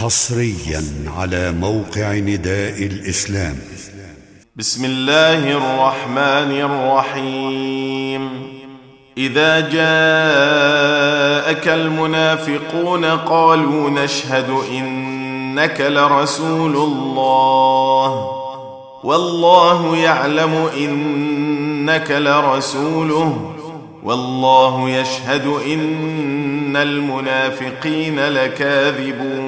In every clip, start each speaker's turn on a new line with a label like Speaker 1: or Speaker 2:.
Speaker 1: حصريا على موقع نداء الإسلام.
Speaker 2: بسم الله الرحمن الرحيم. إذا جاءك المنافقون قالوا نشهد إنك لرسول الله. والله يعلم إنك لرسوله. والله يشهد إن المنافقين لكاذبون.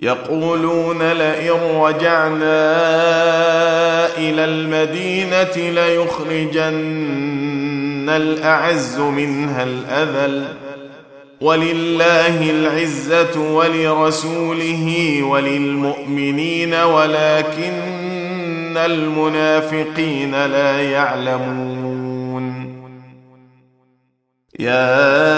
Speaker 2: يقولون لئن رجعنا إلى المدينة ليخرجن الأعز منها الأذل ولله العزة ولرسوله وللمؤمنين ولكن المنافقين لا يعلمون. يا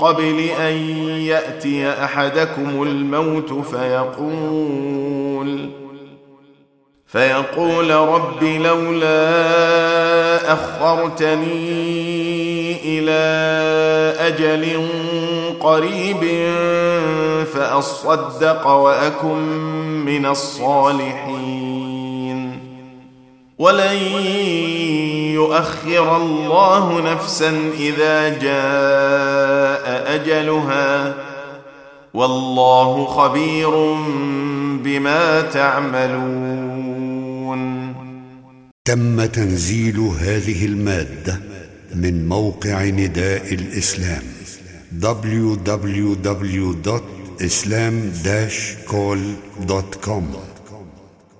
Speaker 2: قبل أن يأتي أحدكم الموت فيقول فيقول رب لولا أخرتني إلى أجل قريب فأصدق وأكن من الصالحين. ولن يؤخر الله نفسا إذا جاء أجلها والله خبير بما تعملون.
Speaker 1: تم تنزيل هذه المادة من موقع نداء الإسلام www.islam-call.com